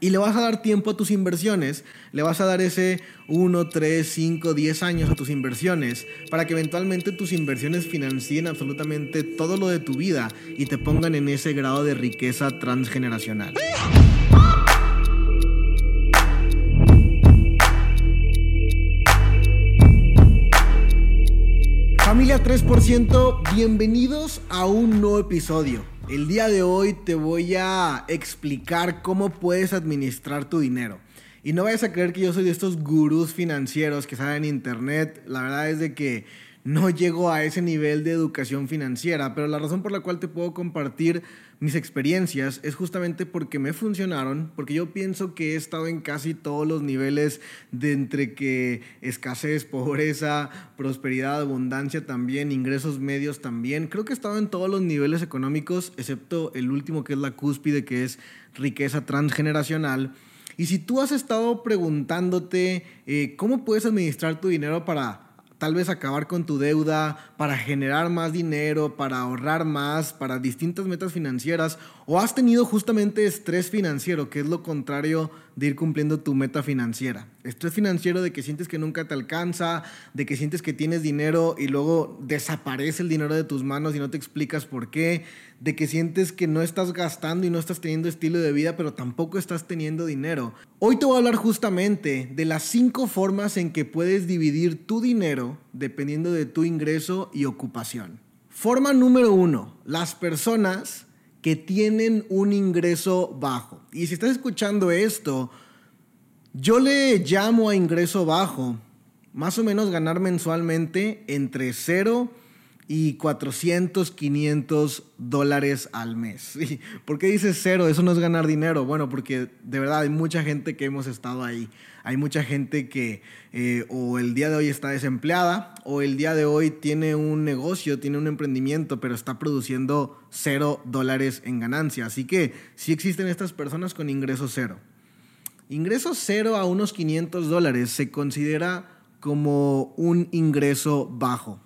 Y le vas a dar tiempo a tus inversiones, le vas a dar ese 1, 3, 5, 10 años a tus inversiones para que eventualmente tus inversiones financien absolutamente todo lo de tu vida y te pongan en ese grado de riqueza transgeneracional. Familia 3%, bienvenidos a un nuevo episodio. El día de hoy te voy a explicar cómo puedes administrar tu dinero. Y no vayas a creer que yo soy de estos gurús financieros que salen en internet. La verdad es de que no llego a ese nivel de educación financiera, pero la razón por la cual te puedo compartir mis experiencias es justamente porque me funcionaron, porque yo pienso que he estado en casi todos los niveles de entre que escasez, pobreza, prosperidad, abundancia también, ingresos medios también. Creo que he estado en todos los niveles económicos, excepto el último que es la cúspide, que es riqueza transgeneracional. Y si tú has estado preguntándote eh, cómo puedes administrar tu dinero para tal vez acabar con tu deuda, para generar más dinero, para ahorrar más, para distintas metas financieras, o has tenido justamente estrés financiero, que es lo contrario de ir cumpliendo tu meta financiera. Estrés financiero de que sientes que nunca te alcanza, de que sientes que tienes dinero y luego desaparece el dinero de tus manos y no te explicas por qué, de que sientes que no estás gastando y no estás teniendo estilo de vida, pero tampoco estás teniendo dinero. Hoy te voy a hablar justamente de las cinco formas en que puedes dividir tu dinero dependiendo de tu ingreso y ocupación. Forma número uno, las personas que tienen un ingreso bajo. Y si estás escuchando esto, yo le llamo a ingreso bajo más o menos ganar mensualmente entre 0 y 400, 500 dólares al mes. ¿Por qué dices cero? Eso no es ganar dinero. Bueno, porque de verdad hay mucha gente que hemos estado ahí. Hay mucha gente que eh, o el día de hoy está desempleada o el día de hoy tiene un negocio, tiene un emprendimiento, pero está produciendo cero dólares en ganancia. Así que sí existen estas personas con ingreso cero. Ingreso cero a unos 500 dólares se considera como un ingreso bajo.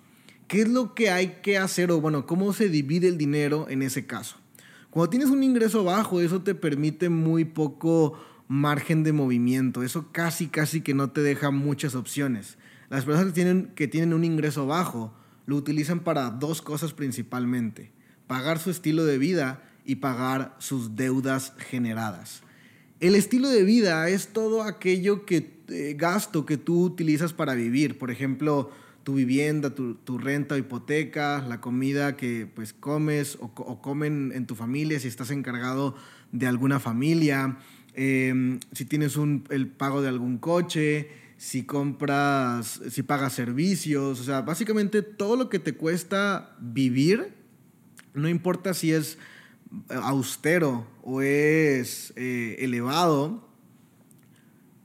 ¿Qué es lo que hay que hacer o bueno, cómo se divide el dinero en ese caso? Cuando tienes un ingreso bajo, eso te permite muy poco margen de movimiento. Eso casi, casi que no te deja muchas opciones. Las personas que tienen, que tienen un ingreso bajo lo utilizan para dos cosas principalmente. Pagar su estilo de vida y pagar sus deudas generadas. El estilo de vida es todo aquello que eh, gasto que tú utilizas para vivir. Por ejemplo, tu vivienda, tu, renta o hipoteca, la comida que pues comes o, comen en tu familia si estás encargado de alguna familia, em, si tienes un, el pago de algún coche, si compras, si pagas servicios, o sea, básicamente todo lo que te cuesta vivir, no importa si es austero o es eh, elevado,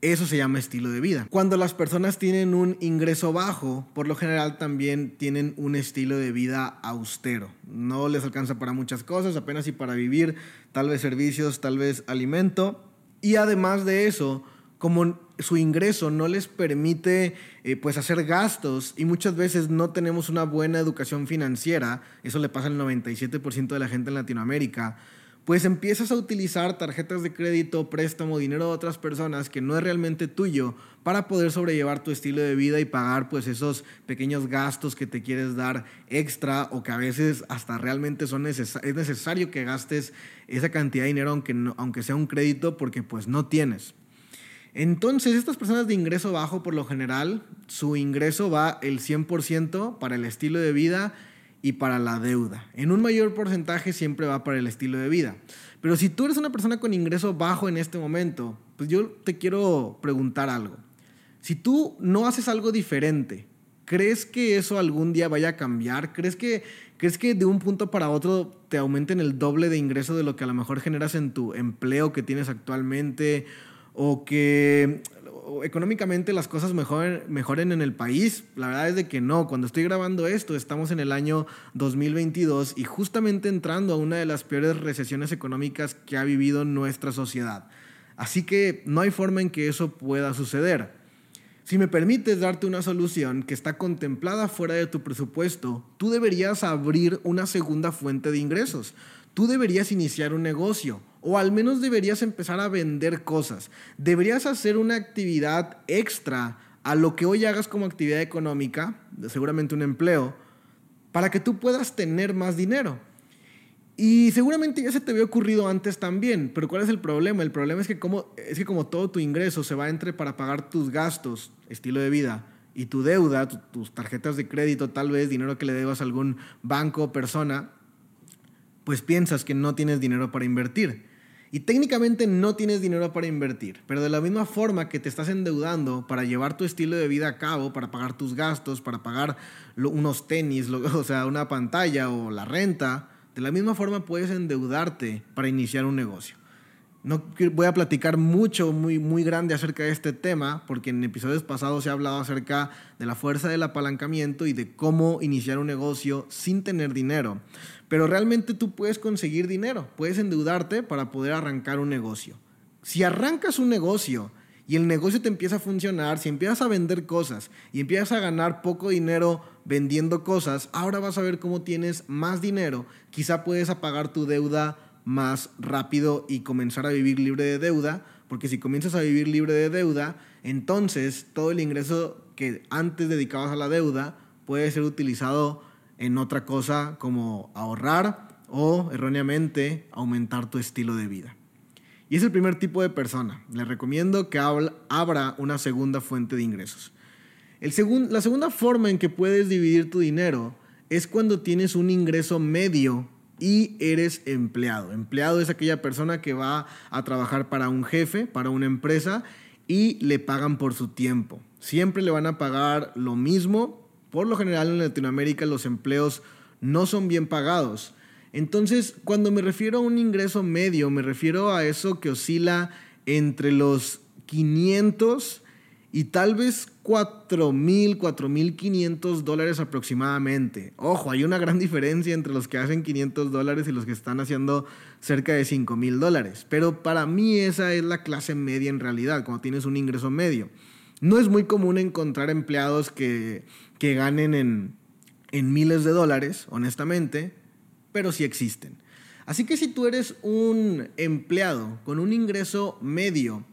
eso se llama estilo de vida. Cuando las personas tienen un ingreso bajo, por lo general también tienen un estilo de vida austero. No les alcanza para muchas cosas, apenas y para vivir, tal vez servicios, tal vez alimento. Y además de eso, como su ingreso no les permite eh, pues hacer gastos y muchas veces no tenemos una buena educación financiera, eso le pasa al 97% de la gente en Latinoamérica, pues empiezas a utilizar tarjetas de crédito, préstamo, dinero de otras personas que no es realmente tuyo para poder sobrellevar tu estilo de vida y pagar pues esos pequeños gastos que te quieres dar extra o que a veces hasta realmente son es necesario que gastes esa cantidad de dinero aunque, aunque sea un crédito porque pues no tienes. Entonces, estas personas de ingreso bajo, por lo general, su ingreso va el 100% para el estilo de vida y para la deuda. En un mayor porcentaje siempre va para el estilo de vida. Pero si tú eres una persona con ingreso bajo en este momento, pues yo te quiero preguntar algo. Si tú no haces algo diferente, ¿crees que eso algún día vaya a cambiar? ¿Crees que, ¿Crees que de un punto para otro te aumenten el doble de ingreso de lo que a lo mejor generas en tu empleo que tienes actualmente? ¿O que económicamente las cosas mejoren, mejoren en el país? La verdad es de que no. Cuando estoy grabando esto, estamos en el año 2022 y justamente entrando a una de las peores recesiones económicas que ha vivido nuestra sociedad. Así que no hay forma en que eso pueda suceder. Si me permites darte una solución que está contemplada fuera de tu presupuesto, tú deberías abrir una segunda fuente de ingresos. Tú deberías iniciar un negocio O al menos deberías empezar a vender cosas. Deberías hacer una actividad extra a lo que hoy hagas como actividad económica, seguramente un empleo, para que tú puedas tener más dinero. Y seguramente ya se te había ocurrido antes también, pero ¿cuál es el problema? El problema es que como, es que como todo tu ingreso se va entre para pagar tus gastos, estilo de vida, y tu deuda, tus tarjetas de crédito, tal vez dinero que le debas a algún banco o persona, pues piensas que no tienes dinero para invertir. Y técnicamente no tienes dinero para invertir, pero de la misma forma que te estás endeudando para llevar tu estilo de vida a cabo, para pagar tus gastos, para pagar unos tenis, o sea, una pantalla o la renta, de la misma forma puedes endeudarte para iniciar un negocio. No voy a platicar mucho, muy, muy grande acerca de este tema, porque en episodios pasados se ha hablado acerca de la fuerza del apalancamiento y de cómo iniciar un negocio sin tener dinero. Pero realmente tú puedes conseguir dinero, puedes endeudarte para poder arrancar un negocio. Si arrancas un negocio y el negocio te empieza a funcionar, si empiezas a vender cosas y empiezas a ganar poco dinero vendiendo cosas, ahora vas a ver cómo tienes más dinero, quizá puedes apagar tu deuda más rápido y comenzar a vivir libre de deuda, porque si comienzas a vivir libre de deuda, entonces todo el ingreso que antes dedicabas a la deuda puede ser utilizado en otra cosa como ahorrar o erróneamente aumentar tu estilo de vida. Y es el primer tipo de persona. Le recomiendo que abra una segunda fuente de ingresos. El la segunda forma en que puedes dividir tu dinero es cuando tienes un ingreso medio y eres empleado. Empleado es aquella persona que va a trabajar para un jefe, para una empresa y le pagan por su tiempo. Siempre le van a pagar lo mismo. Por lo general en Latinoamérica los empleos no son bien pagados. Entonces, cuando me refiero a un ingreso medio, me refiero a eso que oscila entre los 500 y tal vez 4.000, 4.500 dólares aproximadamente. Ojo, hay una gran diferencia entre los que hacen 500 dólares y los que están haciendo cerca de 5.000 dólares. Pero para mí esa es la clase media en realidad, cuando tienes un ingreso medio. No es muy común encontrar empleados que, que ganen en, en miles de dólares, honestamente, pero sí existen. Así que si tú eres un empleado con un ingreso medio,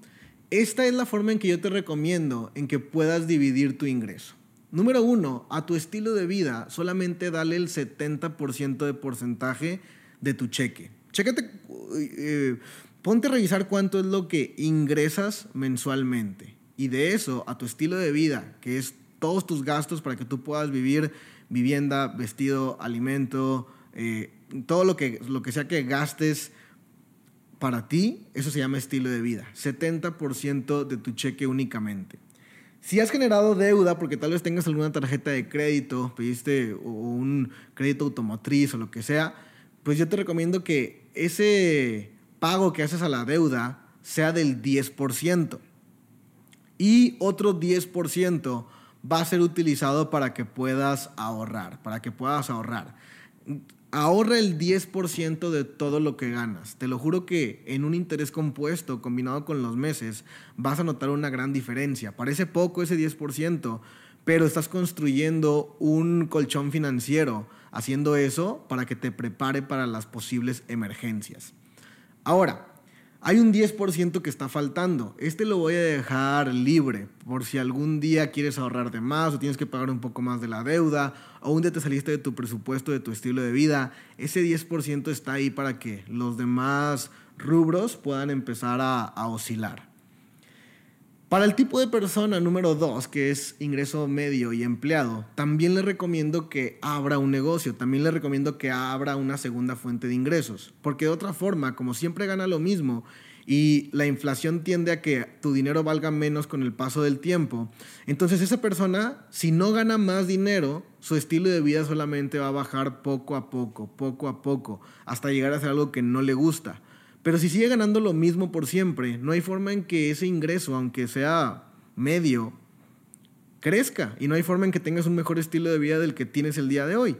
esta es la forma en que yo te recomiendo en que puedas dividir tu ingreso. Número uno, a tu estilo de vida solamente dale el 70% de porcentaje de tu cheque. Chécate, eh, ponte a revisar cuánto es lo que ingresas mensualmente. Y de eso, a tu estilo de vida, que es todos tus gastos para que tú puedas vivir vivienda, vestido, alimento, eh, todo lo que, lo que sea que gastes para ti, eso se llama estilo de vida. 70% de tu cheque únicamente. Si has generado deuda porque tal vez tengas alguna tarjeta de crédito, pediste un crédito automotriz o lo que sea, pues yo te recomiendo que ese pago que haces a la deuda sea del 10%. Y otro 10% va a ser utilizado para que puedas ahorrar, para que puedas ahorrar ahorra el 10% de todo lo que ganas. Te lo juro que en un interés compuesto combinado con los meses vas a notar una gran diferencia. Parece poco ese 10%, pero estás construyendo un colchón financiero haciendo eso para que te prepare para las posibles emergencias. Ahora, hay un 10% que está faltando. Este lo voy a dejar libre por si algún día quieres ahorrarte más o tienes que pagar un poco más de la deuda o un día te saliste de tu presupuesto, de tu estilo de vida. Ese 10% está ahí para que los demás rubros puedan empezar a, a oscilar. Para el tipo de persona número 2, que es ingreso medio y empleado, también le recomiendo que abra un negocio, también le recomiendo que abra una segunda fuente de ingresos, porque de otra forma, como siempre gana lo mismo y la inflación tiende a que tu dinero valga menos con el paso del tiempo, entonces esa persona, si no gana más dinero, su estilo de vida solamente va a bajar poco a poco, poco a poco, hasta llegar a ser algo que no le gusta. Pero si sigue ganando lo mismo por siempre, no hay forma en que ese ingreso, aunque sea medio, crezca. Y no hay forma en que tengas un mejor estilo de vida del que tienes el día de hoy.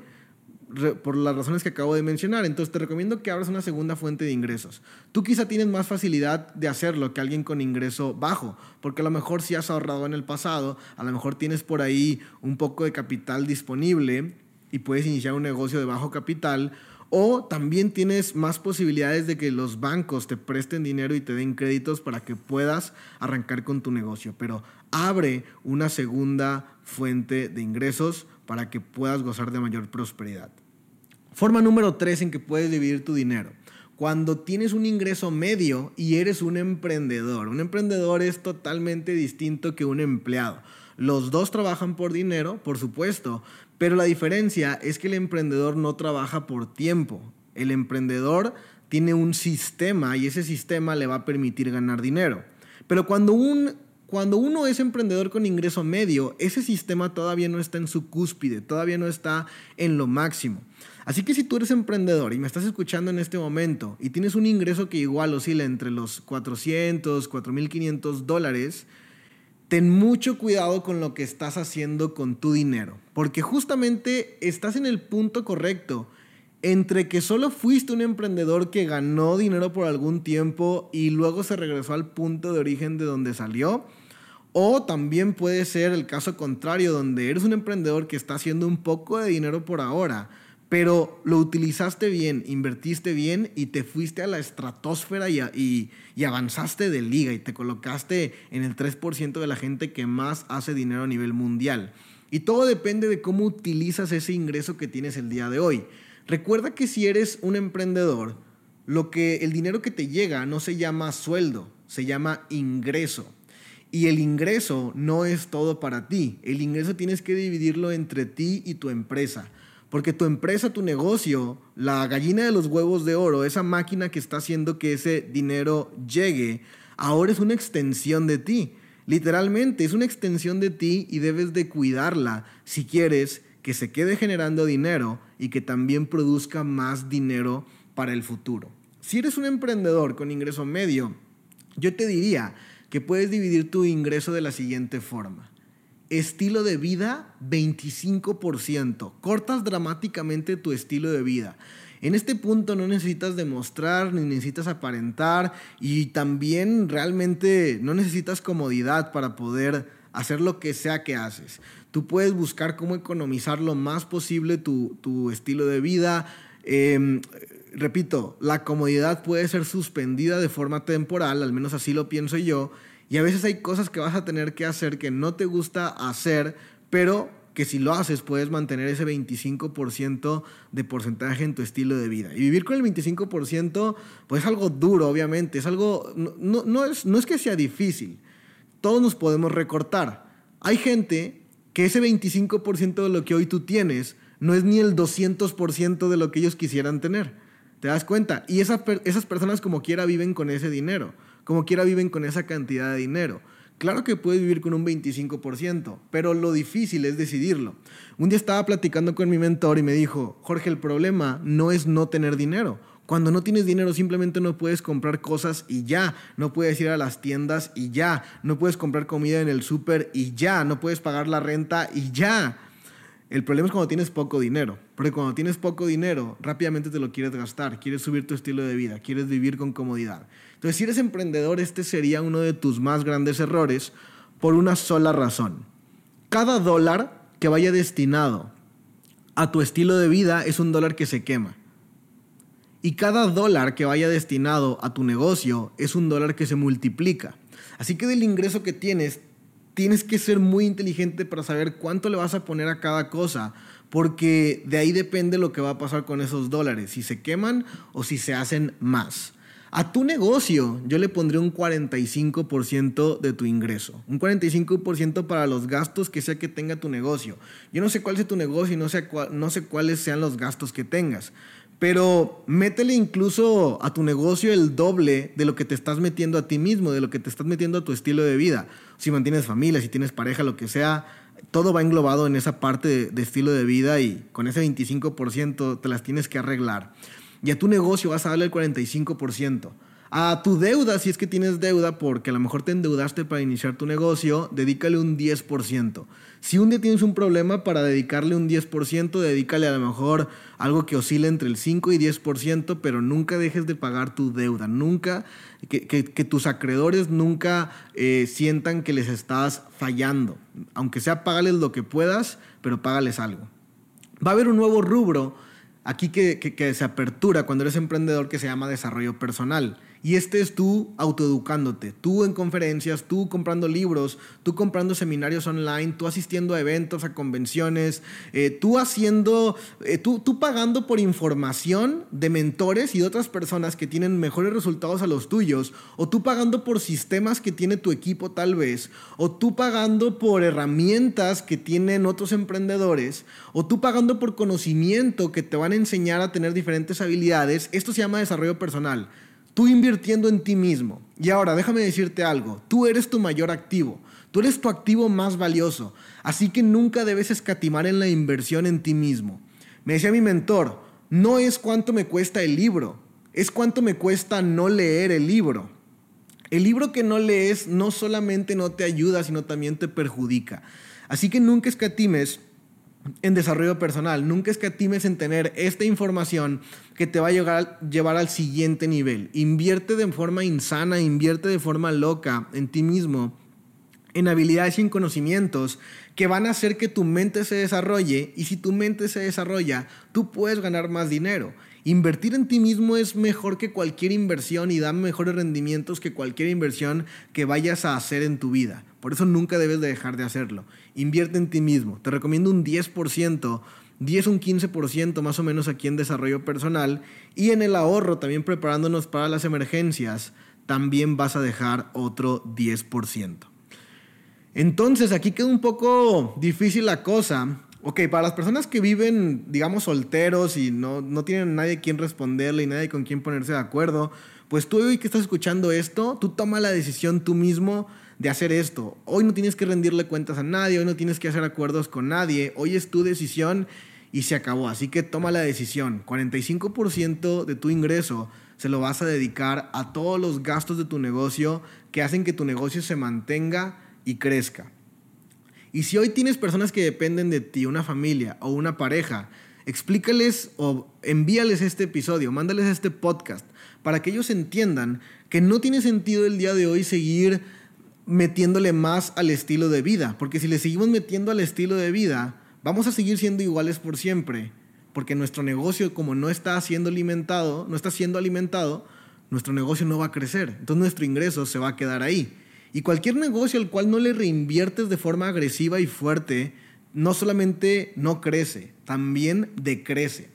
por las razones que acabo de mencionar. Entonces te recomiendo que abras una segunda fuente de ingresos. Tú quizá tienes más facilidad de hacerlo que alguien con ingreso bajo, porque a lo mejor si has ahorrado en el pasado, a lo mejor tienes por ahí un poco de capital disponible y puedes iniciar un negocio de bajo capital O también tienes más posibilidades de que los bancos te presten dinero y te den créditos para que puedas arrancar con tu negocio. Pero abre una segunda fuente de ingresos para que puedas gozar de mayor prosperidad. Forma número tres en que puedes dividir tu dinero. Cuando tienes un ingreso medio y eres un emprendedor. Un emprendedor es totalmente distinto que un empleado. Los dos trabajan por dinero, por supuesto, pero la diferencia es que el emprendedor no trabaja por tiempo. El emprendedor tiene un sistema y ese sistema le va a permitir ganar dinero. Pero cuando, un, cuando uno es emprendedor con ingreso medio, ese sistema todavía no está en su cúspide, todavía no está en lo máximo. Así que si tú eres emprendedor y me estás escuchando en este momento y tienes un ingreso que igual oscila entre los 400, 4.500 dólares, ten mucho cuidado con lo que estás haciendo con tu dinero, porque justamente estás en el punto correcto. Entre que solo fuiste un emprendedor que ganó dinero por algún tiempo y luego se regresó al punto de origen de donde salió, o también puede ser el caso contrario, donde eres un emprendedor que está haciendo un poco de dinero por ahora, pero lo utilizaste bien, invertiste bien y te fuiste a la estratosfera y, avanzaste de liga y te colocaste en el 3% de la gente que más hace dinero a nivel mundial. Y todo depende de cómo utilizas ese ingreso que tienes el día de hoy. Recuerda que si eres un emprendedor, lo que el dinero que te llega no se llama sueldo, se llama ingreso. Y el ingreso no es todo para ti. El ingreso tienes que dividirlo entre ti y tu empresa. Porque tu empresa, tu negocio, la gallina de los huevos de oro, esa máquina que está haciendo que ese dinero llegue, ahora es una extensión de ti. Literalmente, es una extensión de ti y debes de cuidarla si quieres que se quede generando dinero y que también produzca más dinero para el futuro. Si eres un emprendedor con ingreso medio, yo te diría que puedes dividir tu ingreso de la siguiente forma. Estilo de vida, 25%. Cortas dramáticamente tu estilo de vida. En este punto no necesitas demostrar ni necesitas aparentar y también realmente no necesitas comodidad para poder hacer lo que sea que haces. Tú puedes buscar cómo economizar lo más posible tu, estilo de vida. Em, repito, la comodidad puede ser suspendida de forma temporal, al menos así lo pienso yo y a veces hay cosas que vas a tener que hacer que no te gusta hacer, pero que si lo haces puedes mantener ese 25% de porcentaje en tu estilo de vida. Y vivir con el 25% pues es algo duro, obviamente, es algo, no, no, es, no es que sea difícil, todos nos podemos recortar. Hay gente que ese 25% de lo que hoy tú tienes no es ni el 200% de lo que ellos quisieran tener. ¿Te das cuenta? Y esas, esas personas como quiera viven con ese dinero como quiera viven con esa cantidad de dinero. Claro que puedes vivir con un 25%, pero lo difícil es decidirlo. Un día estaba platicando con mi mentor y me dijo, Jorge, el problema no es no tener dinero. Cuando no tienes dinero simplemente no puedes comprar cosas y ya, no puedes ir a las tiendas y ya, no puedes comprar comida en el súper y ya, no puedes pagar la renta y ya. El problema es cuando tienes poco dinero, porque cuando tienes poco dinero rápidamente te lo quieres gastar, quieres subir tu estilo de vida, quieres vivir con comodidad. Entonces, si eres emprendedor, este sería uno de tus más grandes errores por una sola razón. Cada dólar que vaya destinado a tu estilo de vida es un dólar que se quema. Y cada dólar que vaya destinado a tu negocio es un dólar que se multiplica. Así que del ingreso que tienes, tienes que ser muy inteligente para saber cuánto le vas a poner a cada cosa, porque de ahí depende lo que va a pasar con esos dólares, si se queman o si se hacen más. A tu negocio yo le pondré un 45% de tu ingreso. Un 45% para los gastos que sea que tenga tu negocio. Yo no sé cuál sea tu negocio y no sé, no sé cuáles sean los gastos que tengas. Pero métele incluso a tu negocio el doble de lo que te estás metiendo a ti mismo, de lo que te estás metiendo a tu estilo de vida. Si mantienes familia, si tienes pareja, lo que sea, todo va englobado en esa parte de, de estilo de vida y con ese 25% te las tienes que arreglar. Y a tu negocio vas a darle el 45%. A tu deuda, si es que tienes deuda, porque a lo mejor te endeudaste para iniciar tu negocio, dedícale un 10%. Si un día tienes un problema para dedicarle un 10%, dedícale a lo mejor algo que oscile entre el 5 y 10%, pero nunca dejes de pagar tu deuda. Nunca, que, tus acreedores nunca eh, sientan que les estás fallando. Aunque sea, págales lo que puedas, pero págales algo. Va a haber un nuevo rubro aquí que, que, se apertura cuando eres emprendedor que se llama desarrollo personal. Y este es tú autoeducándote, tú en conferencias, tú comprando libros, tú comprando seminarios online, tú asistiendo a eventos, a convenciones, eh, tú haciendo, eh, tú, tú pagando por información de mentores y de otras personas que tienen mejores resultados a los tuyos, o tú pagando por sistemas que tiene tu equipo tal vez, o tú pagando por herramientas que tienen otros emprendedores, o tú pagando por conocimiento que te van a enseñar a tener diferentes habilidades. Esto se llama desarrollo personal. Tú invirtiendo en ti mismo. Y ahora, déjame decirte algo, tú eres tu mayor activo, tú eres tu activo más valioso, así que nunca debes escatimar en la inversión en ti mismo. Me decía mi mentor, no es cuánto me cuesta el libro, es cuánto me cuesta no leer el libro. El libro que no lees no solamente no te ayuda, sino también te perjudica. Así que nunca escatimes en desarrollo personal. Nunca escatimes en tener esta información que te va a llevar, al siguiente nivel. Invierte de forma insana, invierte de forma loca en ti mismo, en habilidades y en conocimientos que van a hacer que tu mente se desarrolle y si tu mente se desarrolla, tú puedes ganar más dinero. Invertir en ti mismo es mejor que cualquier inversión y da mejores rendimientos que cualquier inversión que vayas a hacer en tu vida. Por eso nunca debes de dejar de hacerlo. Invierte en ti mismo. Te recomiendo un 10%, 10 un 15% más o menos aquí en desarrollo personal y en el ahorro, también preparándonos para las emergencias, también vas a dejar otro 10%. Entonces aquí queda un poco difícil la cosa. Ok, para las personas que viven, digamos, solteros y no, no tienen nadie quien responderle y nadie con quien ponerse de acuerdo, pues tú hoy que estás escuchando esto, tú toma la decisión tú mismo de hacer esto. Hoy no tienes que rendirle cuentas a nadie, hoy no tienes que hacer acuerdos con nadie, hoy es tu decisión y se acabó. Así que toma la decisión. 45% de tu ingreso se lo vas a dedicar a todos los gastos de tu negocio que hacen que tu negocio se mantenga y crezca. Y si hoy tienes personas que dependen de ti, una familia o una pareja, explícales o envíales este episodio, mándales este podcast para que ellos entiendan que no tiene sentido el día de hoy seguir metiéndole más al estilo de vida. Porque si le seguimos metiendo al estilo de vida, vamos a seguir siendo iguales por siempre. Porque nuestro negocio, como no está siendo alimentado, no está siendo alimentado, nuestro negocio no va a crecer. Entonces nuestro ingreso se va a quedar ahí. Y cualquier negocio al cual no le reinviertes de forma agresiva y fuerte, no solamente no crece, también decrece.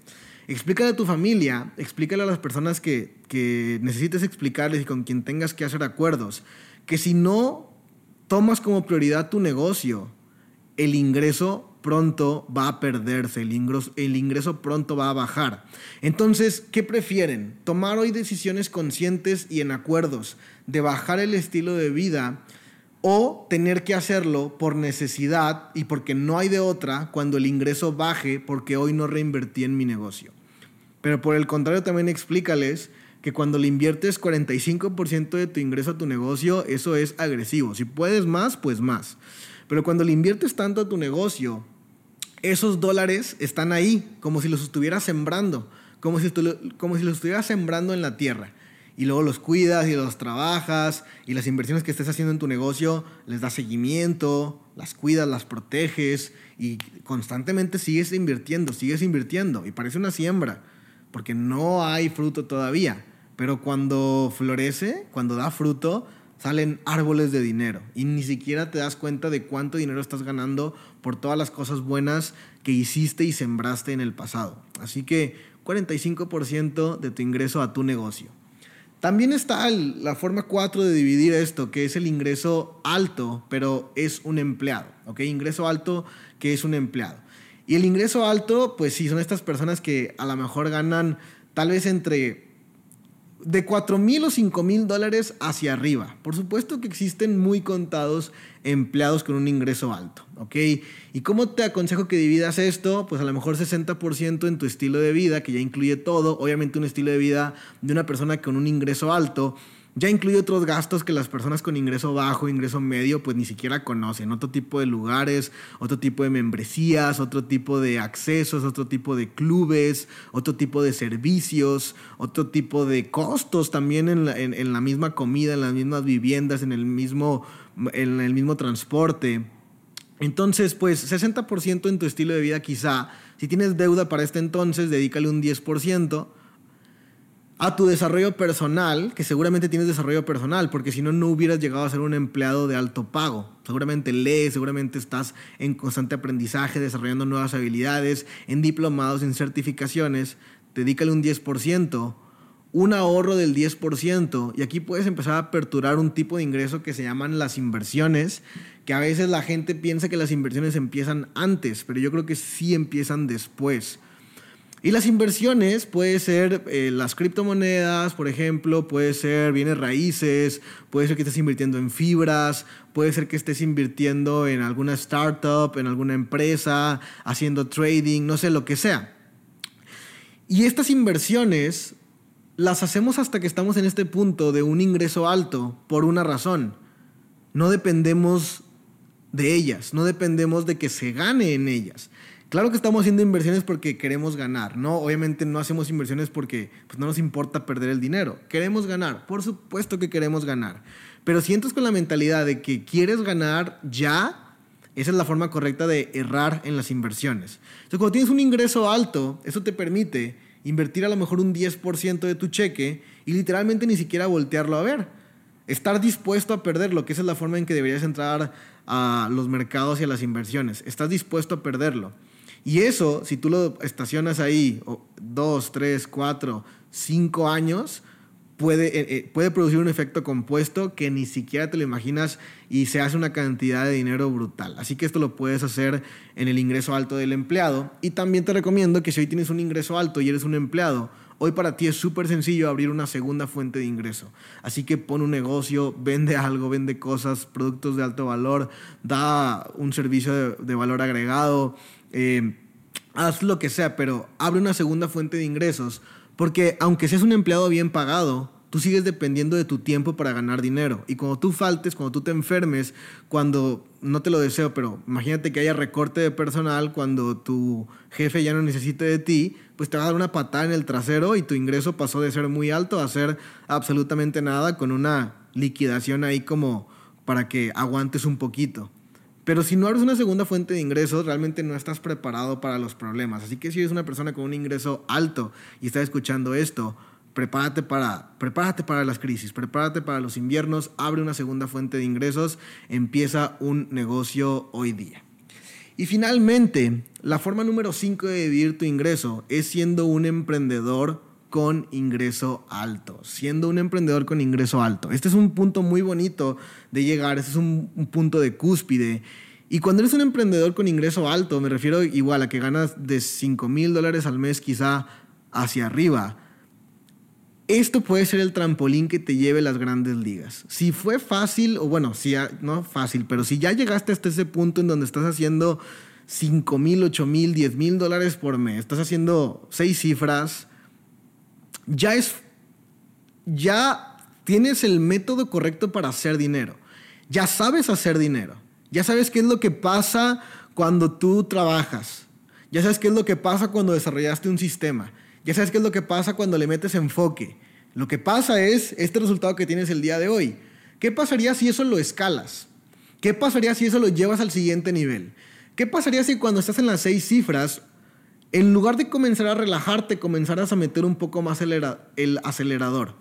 Explícale a tu familia, explícale a las personas que, que necesites explicarles y con quien tengas que hacer acuerdos que si no tomas como prioridad tu negocio, el ingreso pronto va a perderse, el ingreso, el ingreso pronto va a bajar. Entonces, ¿qué prefieren? ¿Tomar hoy decisiones conscientes y en acuerdos de bajar el estilo de vida o tener que hacerlo por necesidad y porque no hay de otra cuando el ingreso baje porque hoy no reinvertí en mi negocio? Pero por el contrario, también explícales que cuando le inviertes 45% de tu ingreso a tu negocio, eso es agresivo. Si puedes más, pues más. Pero cuando le inviertes tanto a tu negocio, esos dólares están ahí, como si los estuvieras sembrando, como si, como si los estuvieras sembrando en la tierra. Y luego los cuidas y los trabajas y las inversiones que estés haciendo en tu negocio les das seguimiento, las cuidas, las proteges y constantemente sigues invirtiendo, sigues invirtiendo. Y parece una siembra, porque no hay fruto todavía. Pero cuando florece, cuando da fruto, salen árboles de dinero y ni siquiera te das cuenta de cuánto dinero estás ganando por todas las cosas buenas que hiciste y sembraste en el pasado. Así que 45% de tu ingreso a tu negocio. También está la forma 4 de dividir esto, que es el ingreso alto, pero es un empleado. ¿ok? Ingreso alto, que es un empleado. Y el ingreso alto, pues sí, son estas personas que a lo mejor ganan tal vez entre de 4 mil o 5 mil dólares hacia arriba. Por supuesto que existen muy contados empleados con un ingreso alto, ¿ok? ¿Y cómo te aconsejo que dividas esto? Pues a lo mejor 60% en tu estilo de vida, que ya incluye todo, obviamente un estilo de vida de una persona con un ingreso alto ya incluye otros gastos que las personas con ingreso bajo, ingreso medio, pues ni siquiera conocen. Otro tipo de lugares, otro tipo de membresías, otro tipo de accesos, otro tipo de clubes, otro tipo de servicios, otro tipo de costos también en la, en la misma comida, en las mismas viviendas, en el mismo, en el mismo transporte. Entonces, pues 60% en tu estilo de vida quizá. Si tienes deuda para este entonces, dedícale un 10% a tu desarrollo personal, que seguramente tienes desarrollo personal, porque si no, no hubieras llegado a ser un empleado de alto pago. Seguramente lees, seguramente estás en constante aprendizaje, desarrollando nuevas habilidades, en diplomados, en certificaciones. Dedícale un 10%, un ahorro del 10%, y aquí puedes empezar a aperturar un tipo de ingreso que se llaman las inversiones, que a veces la gente piensa que las inversiones empiezan antes, pero yo creo que sí empiezan después. Y las inversiones puede ser eh, las criptomonedas, por ejemplo, puede ser bienes raíces, puede ser que estés invirtiendo en fibras, puede ser que estés invirtiendo en alguna startup, en alguna empresa, haciendo trading, no sé, lo que sea. Y estas inversiones las hacemos hasta que estamos en este punto de un ingreso alto por una razón. No dependemos de ellas, no dependemos de que se gane en ellas. Claro que estamos haciendo inversiones porque queremos ganar, ¿no? Obviamente no hacemos inversiones porque pues, no nos importa perder el dinero. Queremos ganar, por supuesto que queremos ganar. Pero si entras con la mentalidad de que quieres ganar ya, esa es la forma correcta de errar en las inversiones. Entonces, cuando tienes un ingreso alto, eso te permite invertir a lo mejor un 10% de tu cheque y literalmente ni siquiera voltearlo a ver. Estar dispuesto a perderlo, que esa es la forma en que deberías entrar a los mercados y a las inversiones. Estás dispuesto a perderlo. Y eso, si tú lo estacionas ahí dos, tres, cuatro, cinco años, puede, eh, eh, puede producir un efecto compuesto que ni siquiera te lo imaginas y se hace una cantidad de dinero brutal. Así que esto lo puedes hacer en el ingreso alto del empleado. Y también te recomiendo que si hoy tienes un ingreso alto y eres un empleado, hoy para ti es súper sencillo abrir una segunda fuente de ingreso. Así que pon un negocio, vende algo, vende cosas, productos de alto valor, da un servicio de, de valor agregado eh, haz lo que sea, pero abre una segunda fuente de ingresos, porque aunque seas un empleado bien pagado, tú sigues dependiendo de tu tiempo para ganar dinero. Y cuando tú faltes, cuando tú te enfermes, cuando, no te lo deseo, pero imagínate que haya recorte de personal, cuando tu jefe ya no necesite de ti, pues te va a dar una patada en el trasero y tu ingreso pasó de ser muy alto a ser absolutamente nada con una liquidación ahí como para que aguantes un poquito. Pero si no abres una segunda fuente de ingresos, realmente no estás preparado para los problemas. Así que si eres una persona con un ingreso alto y estás escuchando esto, prepárate para, prepárate para las crisis, prepárate para los inviernos, abre una segunda fuente de ingresos, empieza un negocio hoy día. Y finalmente, la forma número 5 de dividir tu ingreso es siendo un emprendedor con ingreso alto, siendo un emprendedor con ingreso alto. Este es un punto muy bonito de llegar, este es un, punto de cúspide. Y cuando eres un emprendedor con ingreso alto, me refiero igual a que ganas de 5 mil dólares al mes quizá hacia arriba, esto puede ser el trampolín que te lleve las grandes ligas. Si fue fácil, o bueno, si no fácil, pero si ya llegaste hasta ese punto en donde estás haciendo 5 mil, 8 mil, 10 mil dólares por mes, estás haciendo seis cifras, ya es, ya tienes el método correcto para hacer dinero. Ya sabes hacer dinero. Ya sabes qué es lo que pasa cuando tú trabajas. Ya sabes qué es lo que pasa cuando desarrollaste un sistema. Ya sabes qué es lo que pasa cuando le metes enfoque. Lo que pasa es este resultado que tienes el día de hoy. ¿Qué pasaría si eso lo escalas? ¿Qué pasaría si eso lo llevas al siguiente nivel? ¿Qué pasaría si cuando estás en las seis cifras en lugar de comenzar a relajarte, comenzarás a meter un poco más el acelerador.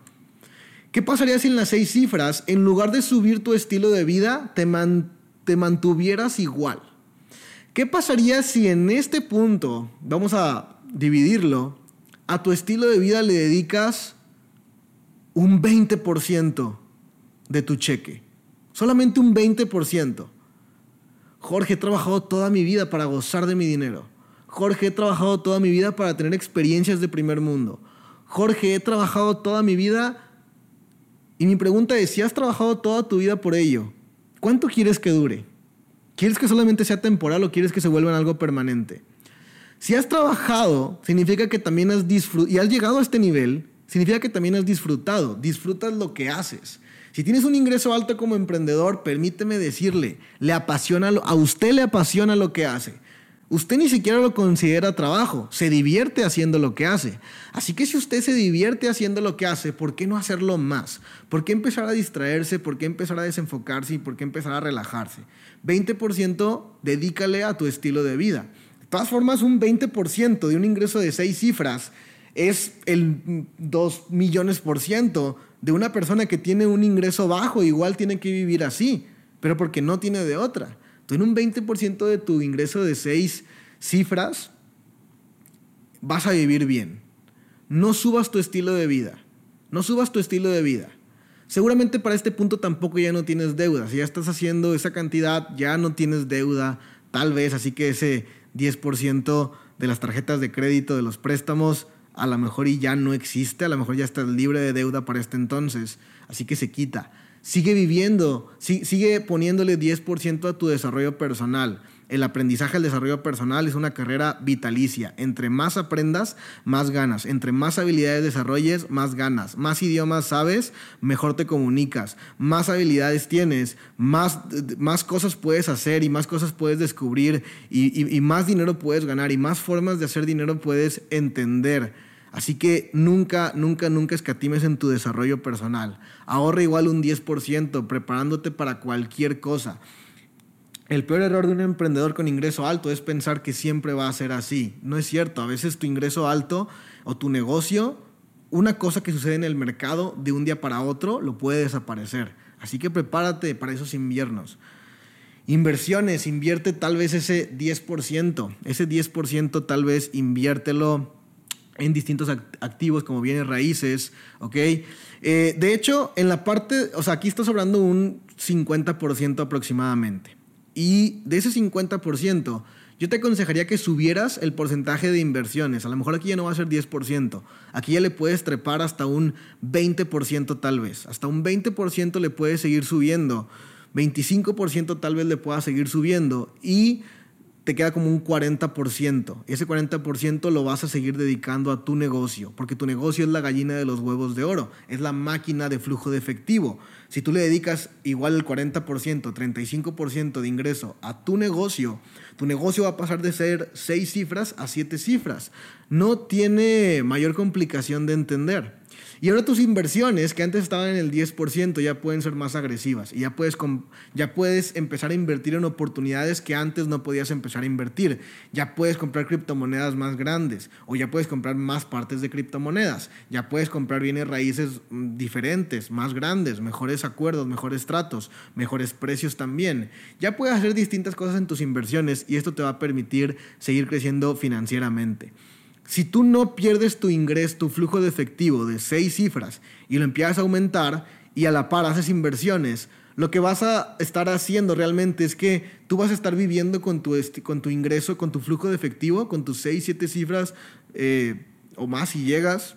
¿Qué pasaría si en las seis cifras, en lugar de subir tu estilo de vida, te, te mantuvieras igual? ¿Qué pasaría si en este punto, vamos a dividirlo, a tu estilo de vida le dedicas un 20% de tu cheque? Solamente un 20%. Jorge, he trabajado toda mi vida para gozar de mi dinero. Jorge, he trabajado toda mi vida para tener experiencias de primer mundo. Jorge, he trabajado toda mi vida y mi pregunta es, si has trabajado toda tu vida por ello, ¿cuánto quieres que dure? ¿Quieres que solamente sea temporal o quieres que se vuelva en algo permanente? Si has trabajado, significa que también has disfrutado, y has llegado a este nivel, significa que también has disfrutado, disfrutas lo que haces. Si tienes un ingreso alto como emprendedor, permíteme decirle, le apasiona, a usted le apasiona lo que hace. Usted ni siquiera lo considera trabajo, se divierte haciendo lo que hace. Así que si usted se divierte haciendo lo que hace, ¿por qué no hacerlo más? ¿Por qué empezar a distraerse? ¿Por qué empezar a desenfocarse? ¿Y por qué empezar a relajarse? 20% dedícale a tu estilo de vida. De todas formas, un 20% de un ingreso de 6 cifras es el 2 millones por ciento de una persona que tiene un ingreso bajo, igual tiene que vivir así, pero porque no tiene de otra. Tú en un 20% de tu ingreso de seis cifras vas a vivir bien. No subas tu estilo de vida. No subas tu estilo de vida. Seguramente para este punto tampoco ya no tienes deuda. Si ya estás haciendo esa cantidad, ya no tienes deuda, tal vez. Así que ese 10% de las tarjetas de crédito, de los préstamos, a lo mejor y ya no existe. A lo mejor ya estás libre de deuda para este entonces. Así que se quita. Sigue viviendo, sigue poniéndole 10% a tu desarrollo personal. El aprendizaje al desarrollo personal es una carrera vitalicia. Entre más aprendas, más ganas. Entre más habilidades desarrolles, más ganas. Más idiomas sabes, mejor te comunicas. Más habilidades tienes, más, más cosas puedes hacer y más cosas puedes descubrir y, y más dinero puedes ganar y más formas de hacer dinero puedes entender. Así que nunca, nunca, nunca escatimes en tu desarrollo personal. Ahorra igual un 10% preparándote para cualquier cosa. El peor error de un emprendedor con ingreso alto es pensar que siempre va a ser así. No es cierto. A veces tu ingreso alto o tu negocio, una cosa que sucede en el mercado de un día para otro, lo puede desaparecer. Así que prepárate para esos inviernos. Inversiones, invierte tal vez ese 10%. Ese 10% tal vez inviértelo en distintos activos como bienes raíces, ¿ok? Eh, de hecho, en la parte, o sea, aquí está sobrando un 50% aproximadamente. Y de ese 50%, yo te aconsejaría que subieras el porcentaje de inversiones. A lo mejor aquí ya no va a ser 10%. Aquí ya le puedes trepar hasta un 20% tal vez. Hasta un 20% le puedes seguir subiendo. 25% tal vez le pueda seguir subiendo. Y te queda como un 40%. Ese 40% lo vas a seguir dedicando a tu negocio, porque tu negocio es la gallina de los huevos de oro, es la máquina de flujo de efectivo. Si tú le dedicas igual el 40%, 35% de ingreso a tu negocio, tu negocio va a pasar de ser 6 cifras a 7 cifras. No tiene mayor complicación de entender. Y ahora tus inversiones, que antes estaban en el 10%, ya pueden ser más agresivas. Y ya puedes, ya puedes empezar a invertir en oportunidades que antes no podías empezar a invertir. Ya puedes comprar criptomonedas más grandes. O ya puedes comprar más partes de criptomonedas. Ya puedes comprar bienes raíces mm, diferentes, más grandes, acuerdos, mejores tratos, mejores precios también. Ya puedes hacer distintas cosas en tus inversiones y esto te va a permitir seguir creciendo financieramente. Si tú no pierdes tu ingreso, tu flujo de efectivo de seis cifras y lo empiezas a aumentar y a la par haces inversiones, lo que vas a estar haciendo realmente es que tú vas a estar viviendo con tu, con tu ingreso, con tu flujo de efectivo, con tus seis, siete cifras eh, o más si llegas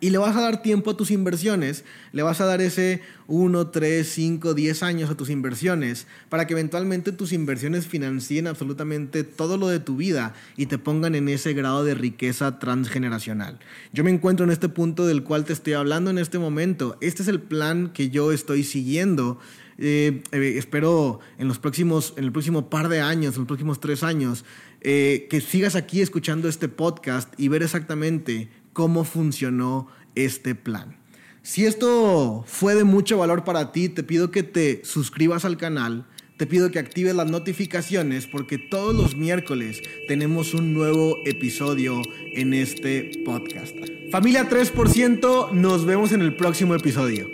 y le vas a dar tiempo a tus inversiones, le vas a dar ese 1, 3, 5, 10 años a tus inversiones para que eventualmente tus inversiones financien absolutamente todo lo de tu vida y te pongan en ese grado de riqueza transgeneracional. Yo me encuentro en este punto del cual te estoy hablando en este momento. Este es el plan que yo estoy siguiendo. Eh, eh, espero en los próximos, en el próximo par de años, en los próximos tres años, eh, que sigas aquí escuchando este podcast y ver exactamente cómo funcionó este plan. Si esto fue de mucho valor para ti, te pido que te suscribas al canal, te pido que actives las notificaciones porque todos los miércoles tenemos un nuevo episodio en este podcast. Familia 3%, nos vemos en el próximo episodio.